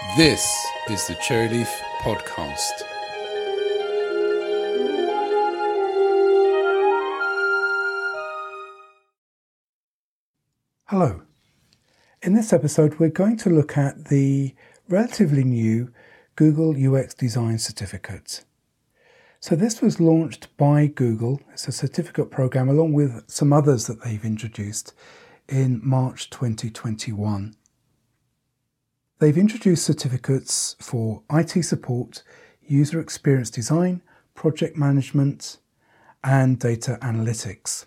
This is the Cherryleaf Podcast. Hello. In this episode, we're going to look at the relatively new Google UX Design Certificate. So, this was launched by Google. It's a certificate program along with some others that they've introduced in March 2021. They've introduced certificates for IT support, user experience design, project management, and data analytics.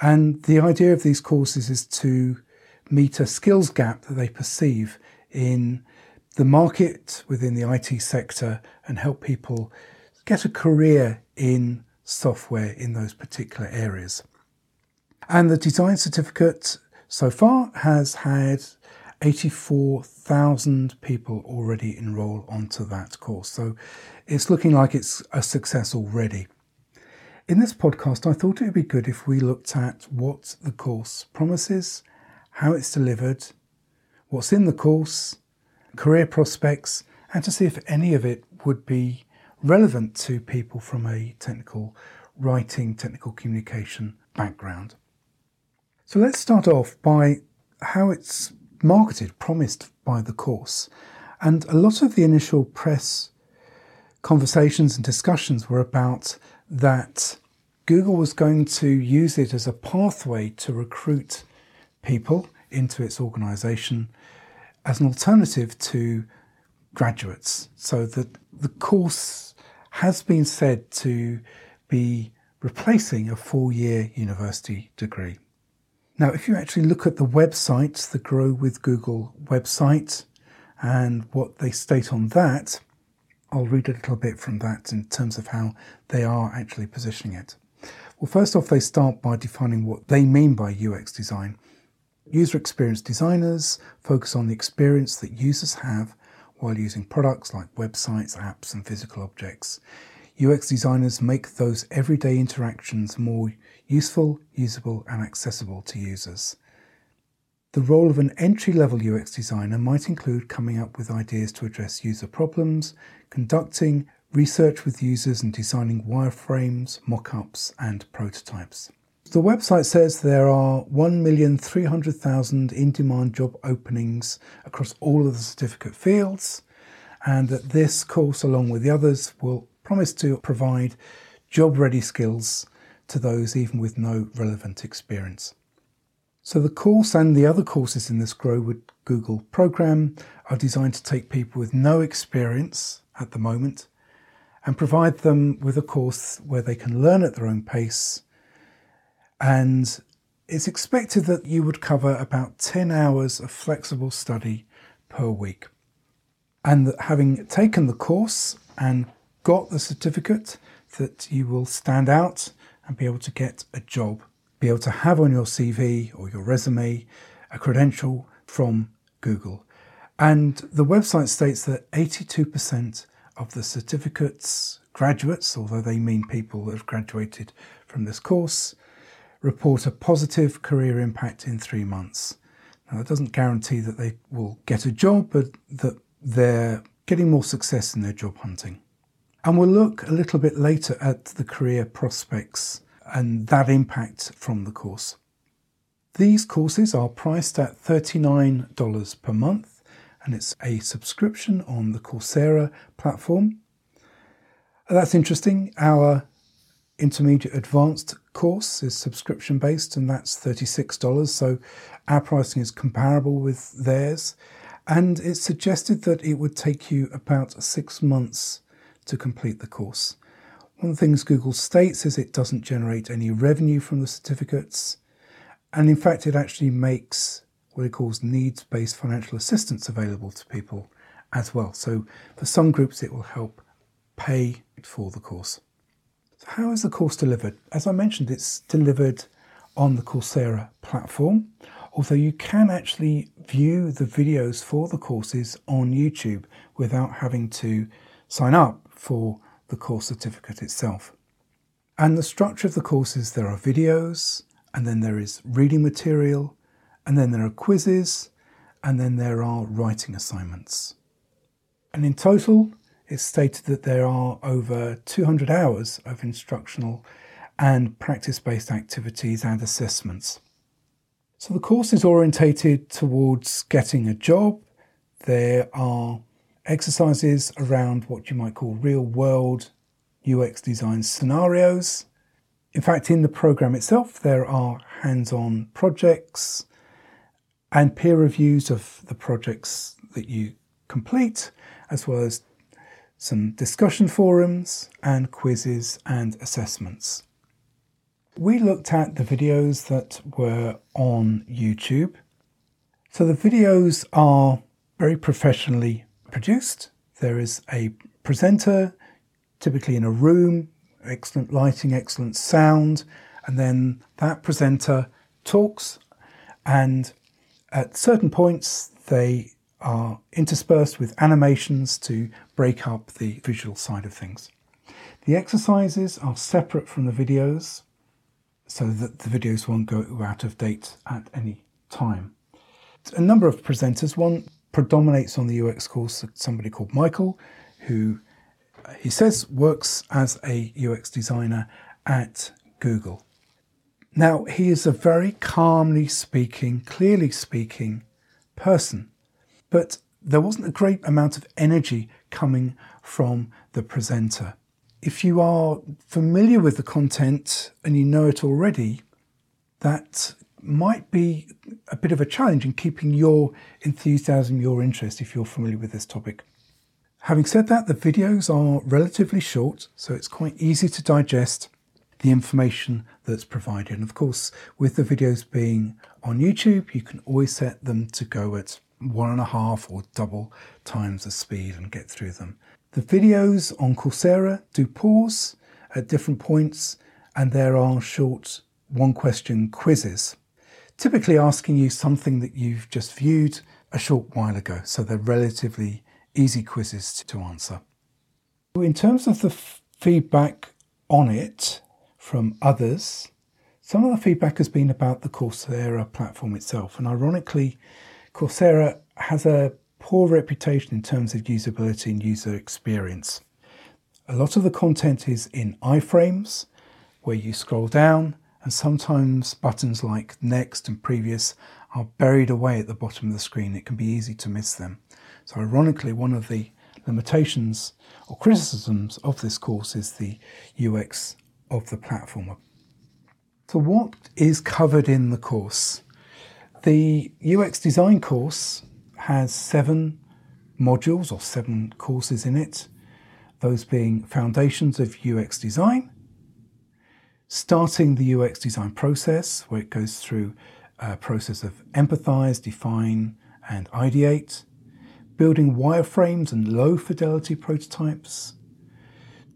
And the idea of these courses is to meet a skills gap that they perceive in the market within the IT sector and help people get a career in software in those particular areas. And the design certificate so far has had 84,000 people already enroll onto that course. So it's looking like it's a success already. In this podcast, I thought it would be good if we looked at what the course promises, how it's delivered, what's in the course, career prospects, and to see if any of it would be relevant to people from a technical writing, technical communication background. So let's start off by how it's marketed, promised by the course. And a lot of the initial press conversations and discussions were about that Google was going to use it as a pathway to recruit people into its organization as an alternative to graduates. So that the course has been said to be replacing a four year university degree. Now, if you actually look at the website, the Grow with Google website, and what they state on that, I'll read a little bit from that in terms of how they are actually positioning it. Well, first off, they start by defining what they mean by UX design. User experience designers focus on the experience that users have while using products like websites, apps, and physical objects. UX designers make those everyday interactions more useful, usable, and accessible to users. The role of an entry level UX designer might include coming up with ideas to address user problems, conducting research with users, and designing wireframes, mock ups, and prototypes. The website says there are 1,300,000 in demand job openings across all of the certificate fields, and that this course, along with the others, will promise to provide job ready skills to those even with no relevant experience. So, the course and the other courses in this Grow with Google program are designed to take people with no experience at the moment and provide them with a course where they can learn at their own pace. And it's expected that you would cover about 10 hours of flexible study per week. And that having taken the course and got the certificate, that you will stand out and be able to get a job be able to have on your CV or your resume a credential from Google. And the website states that 82% of the certificates graduates, although they mean people that have graduated from this course, report a positive career impact in three months. Now, that doesn't guarantee that they will get a job, but that they're getting more success in their job hunting. And we'll look a little bit later at the career prospects and that impact from the course. These courses are priced at $39 per month and it's a subscription on the Coursera platform. That's interesting. Our intermediate advanced course is subscription based and that's $36. So our pricing is comparable with theirs. And it's suggested that it would take you about six months to complete the course. One of the things Google states is it doesn't generate any revenue from the certificates. And in fact, it actually makes what it calls needs based financial assistance available to people as well. So for some groups, it will help pay for the course. So, how is the course delivered? As I mentioned, it's delivered on the Coursera platform, although you can actually view the videos for the courses on YouTube without having to sign up for the course certificate itself. And the structure of the course is there are videos, and then there is reading material, and then there are quizzes, and then there are writing assignments. And in total, it's stated that there are over 200 hours of instructional and practice based activities and assessments. So the course is orientated towards getting a job. There are exercises around what you might call real world UX design scenarios. In fact, in the program itself, there are hands on projects and peer reviews of the projects that you complete, as well as some discussion forums and quizzes and assessments. We looked at the videos that were on YouTube. So the videos are very professionally produced. There is a presenter, typically in a room, excellent lighting, excellent sound, and then that presenter talks, and at certain points, they are interspersed with animations to break up the visual side of things. The exercises are separate from the videos so that the videos won't go out of date at any time. A number of presenters, one predominates on the UX course, somebody called Michael, who uh, he says works as a UX designer at Google. Now, he is a very calmly speaking, clearly speaking person, but there wasn't a great amount of energy coming from the presenter. If you are familiar with the content and you know it already, that might be a bit of a challenge in keeping your enthusiasm, your interest, if you're familiar with this topic. Having said that, the videos are relatively short, so it's quite easy to digest the information that's provided. And of course, with the videos being on YouTube, you can always set them to go at one and a half or double times the speed and get through them. The videos on Coursera do pause at different points, and there are short one question quizzes, typically asking you something that you've just viewed a short while ago. So they're relatively easy quizzes to answer. In terms of the f- feedback on it from others, some of the feedback has been about the Coursera platform itself. And ironically, Coursera has a poor reputation in terms of usability and user experience. A lot of the content is in iframes, where you scroll down, and sometimes buttons like next and previous are buried away at the bottom of the screen. It can be easy to miss them. So, ironically, one of the limitations or criticisms of this course is the UX of the platform. So, what is covered in the course? The UX design course has seven modules or seven courses in it, those being Foundations of UX Design, starting the UX design process, where it goes through a process of empathize, define, and ideate, building wireframes and low fidelity prototypes,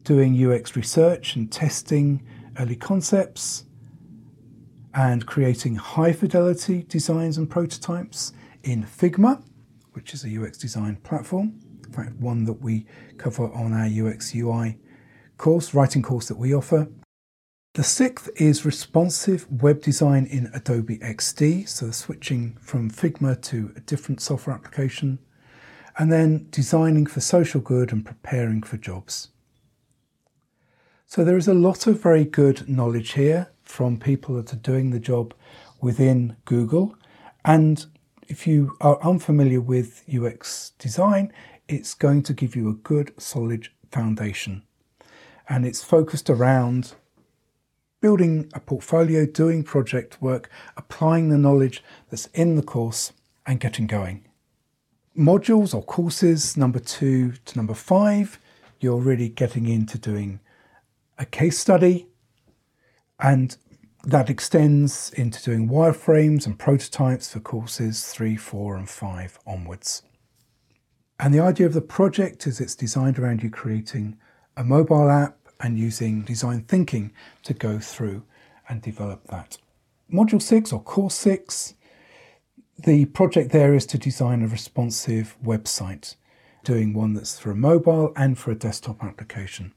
doing UX research and testing early concepts, and creating high fidelity designs and prototypes in Figma, which is a UX design platform. In fact, one that we cover on our UX UI course, writing course that we offer. The sixth is responsive web design in Adobe XD, so switching from Figma to a different software application. And then designing for social good and preparing for jobs. So there is a lot of very good knowledge here from people that are doing the job within Google. And if you are unfamiliar with UX design, it's going to give you a good, solid foundation. And it's focused around building a portfolio, doing project work, applying the knowledge that's in the course, and getting going. Modules or courses number two to number five, you're really getting into doing a case study, and that extends into doing wireframes and prototypes for courses three, four, and five onwards. And the idea of the project is it's designed around you creating a mobile app and using design thinking to go through and develop that. Module six or course six, the project there is to design a responsive website, doing one that's for a mobile and for a desktop application.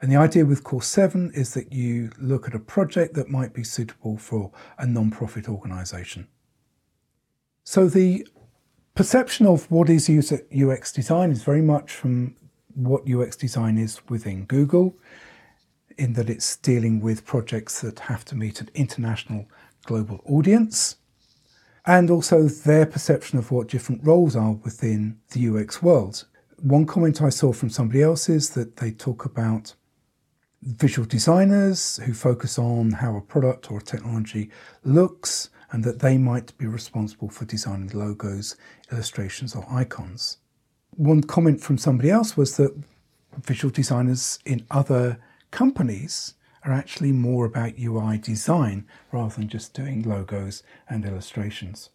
And the idea with Course 7 is that you look at a project that might be suitable for a non-profit organisation. So the perception of what is UX design is very much from what UX design is within Google, in that it's dealing with projects that have to meet an international global audience, and also their perception of what different roles are within the UX world. One comment I saw from somebody else is that they talk about visual designers who focus on how a product or a technology looks and that they might be responsible for designing logos, illustrations, or icons. One comment from somebody else was that visual designers in other companies are actually more about UI design rather than just doing logos and illustrations.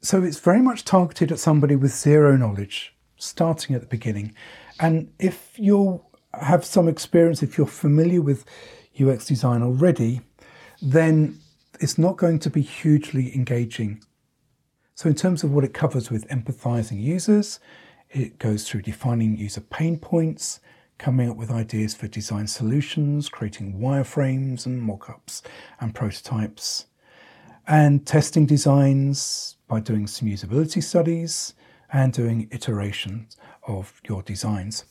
So it's very much targeted at somebody with zero knowledge, starting at the beginning. And if you have some experience, if you're familiar with UX design already, then it's not going to be hugely engaging. So, in terms of what it covers with empathizing users, it goes through defining user pain points, coming up with ideas for design solutions, creating wireframes and mockups and prototypes, and testing designs by doing some usability studies and doing iterations of your designs.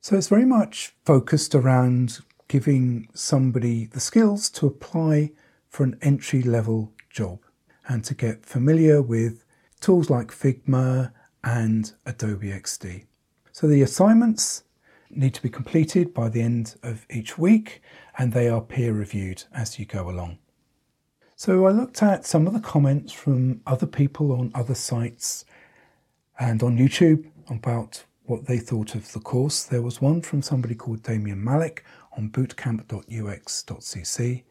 So it's very much focused around giving somebody the skills to apply for an entry level job and to get familiar with tools like Figma and Adobe XD. So the assignments need to be completed by the end of each week and they are peer reviewed as you go along. So I looked at some of the comments from other people on other sites and on YouTube about what they thought of the course. There was one from somebody called Damien Malik on bootcamp.ux.cc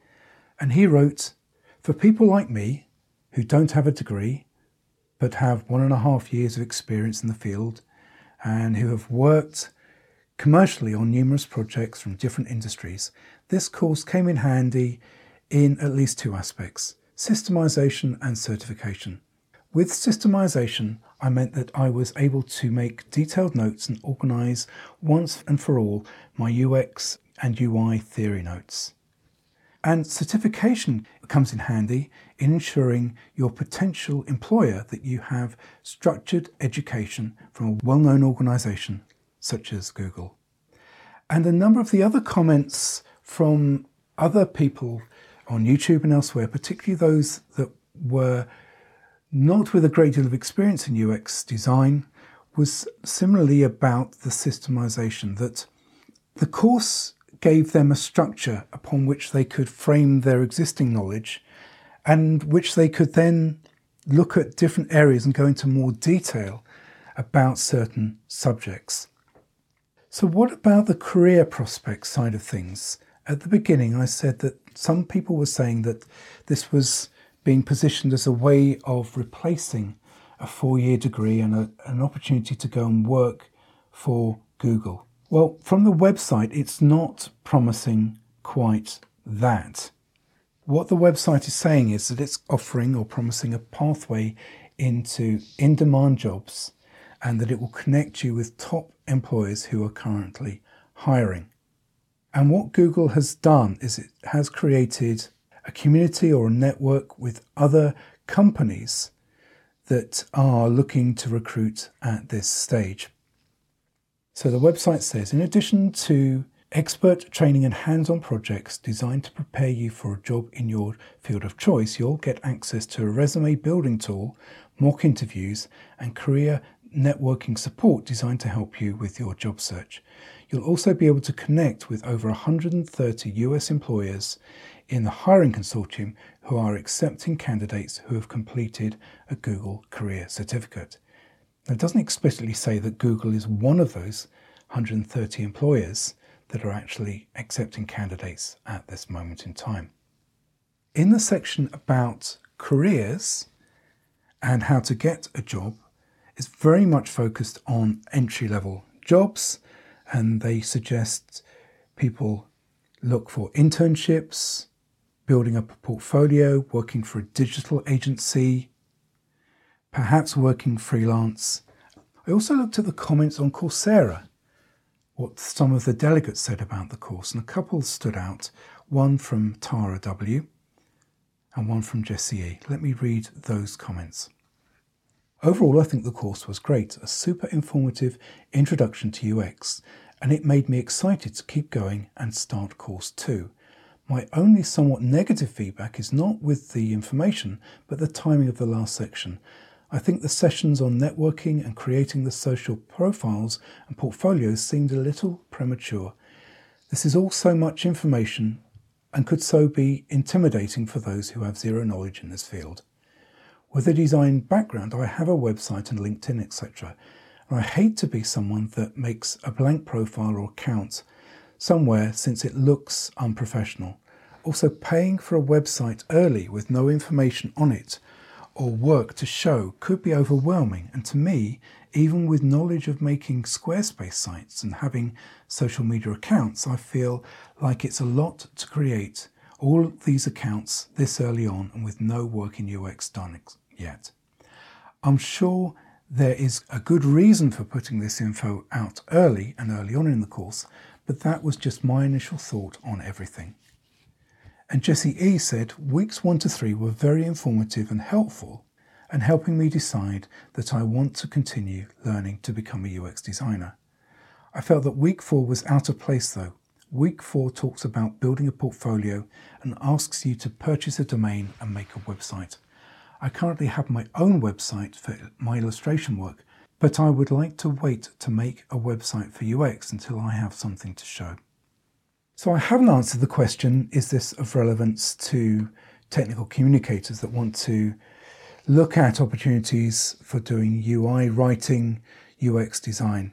and he wrote, For people like me who don't have a degree but have one and a half years of experience in the field and who have worked commercially on numerous projects from different industries, this course came in handy in at least two aspects systemization and certification. With systemization, I meant that I was able to make detailed notes and organize once and for all my UX and UI theory notes. And certification comes in handy ensuring your potential employer that you have structured education from a well known organization such as Google. And a number of the other comments from other people on YouTube and elsewhere, particularly those that were not with a great deal of experience in UX design, was similarly about the systemization that the course gave them a structure upon which they could frame their existing knowledge and which they could then look at different areas and go into more detail about certain subjects. So, what about the career prospect side of things? At the beginning, I said that some people were saying that this was being positioned as a way of replacing a four year degree and a, an opportunity to go and work for Google. Well, from the website, it's not promising quite that. What the website is saying is that it's offering or promising a pathway into in demand jobs and that it will connect you with top employers who are currently hiring. And what Google has done is it has created a community or a network with other companies that are looking to recruit at this stage. So the website says in addition to expert training and hands on projects designed to prepare you for a job in your field of choice, you'll get access to a resume building tool, mock interviews, and career networking support designed to help you with your job search. You'll also be able to connect with over 130 US employers in the hiring consortium who are accepting candidates who have completed a Google Career Certificate. Now, it doesn't explicitly say that Google is one of those 130 employers that are actually accepting candidates at this moment in time. In the section about careers and how to get a job, is very much focused on entry level jobs, and they suggest people look for internships, building up a portfolio, working for a digital agency, perhaps working freelance. I also looked at the comments on Coursera, what some of the delegates said about the course, and a couple stood out one from Tara W. and one from Jesse E. Let me read those comments. Overall, I think the course was great, a super informative introduction to UX, and it made me excited to keep going and start course two. My only somewhat negative feedback is not with the information, but the timing of the last section. I think the sessions on networking and creating the social profiles and portfolios seemed a little premature. This is all so much information and could so be intimidating for those who have zero knowledge in this field. With a design background, I have a website and LinkedIn, etc. And I hate to be someone that makes a blank profile or account somewhere since it looks unprofessional. Also, paying for a website early with no information on it or work to show could be overwhelming. And to me, even with knowledge of making Squarespace sites and having social media accounts, I feel like it's a lot to create all these accounts this early on and with no work in UX done yet. I'm sure there is a good reason for putting this info out early and early on in the course, but that was just my initial thought on everything. And Jesse E said weeks one to three were very informative and helpful and helping me decide that I want to continue learning to become a UX designer. I felt that week four was out of place though. Week four talks about building a portfolio and asks you to purchase a domain and make a website. I currently have my own website for my illustration work, but I would like to wait to make a website for UX until I have something to show. So I haven't answered the question is this of relevance to technical communicators that want to look at opportunities for doing UI writing, UX design?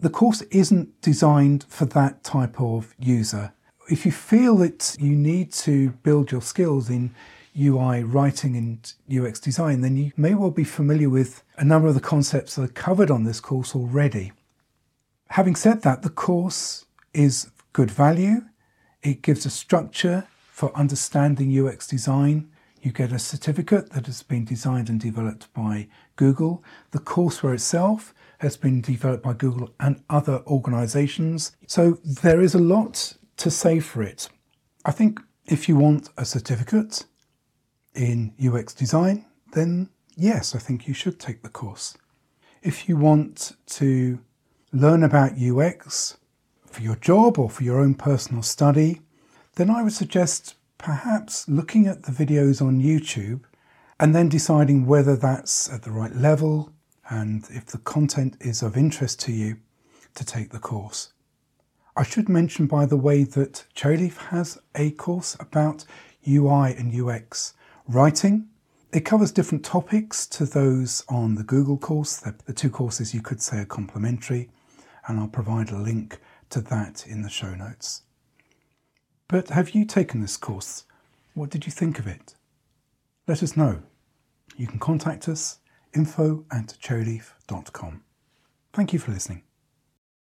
The course isn't designed for that type of user. If you feel that you need to build your skills in UI writing and UX design, then you may well be familiar with a number of the concepts that are covered on this course already. Having said that, the course is good value. It gives a structure for understanding UX design. You get a certificate that has been designed and developed by Google. The courseware itself has been developed by Google and other organizations. So there is a lot to say for it. I think if you want a certificate in UX design, then yes, I think you should take the course. If you want to learn about UX for your job or for your own personal study, then I would suggest perhaps looking at the videos on YouTube and then deciding whether that's at the right level and if the content is of interest to you to take the course. I should mention, by the way, that Cherryleaf has a course about UI and UX writing. It covers different topics to those on the Google course. The, two courses you could say are complementary, and I'll provide a link to that in the show notes. But have you taken this course? What did you think of it? Let us know. You can contact us info at cherryleaf.com. Thank you for listening.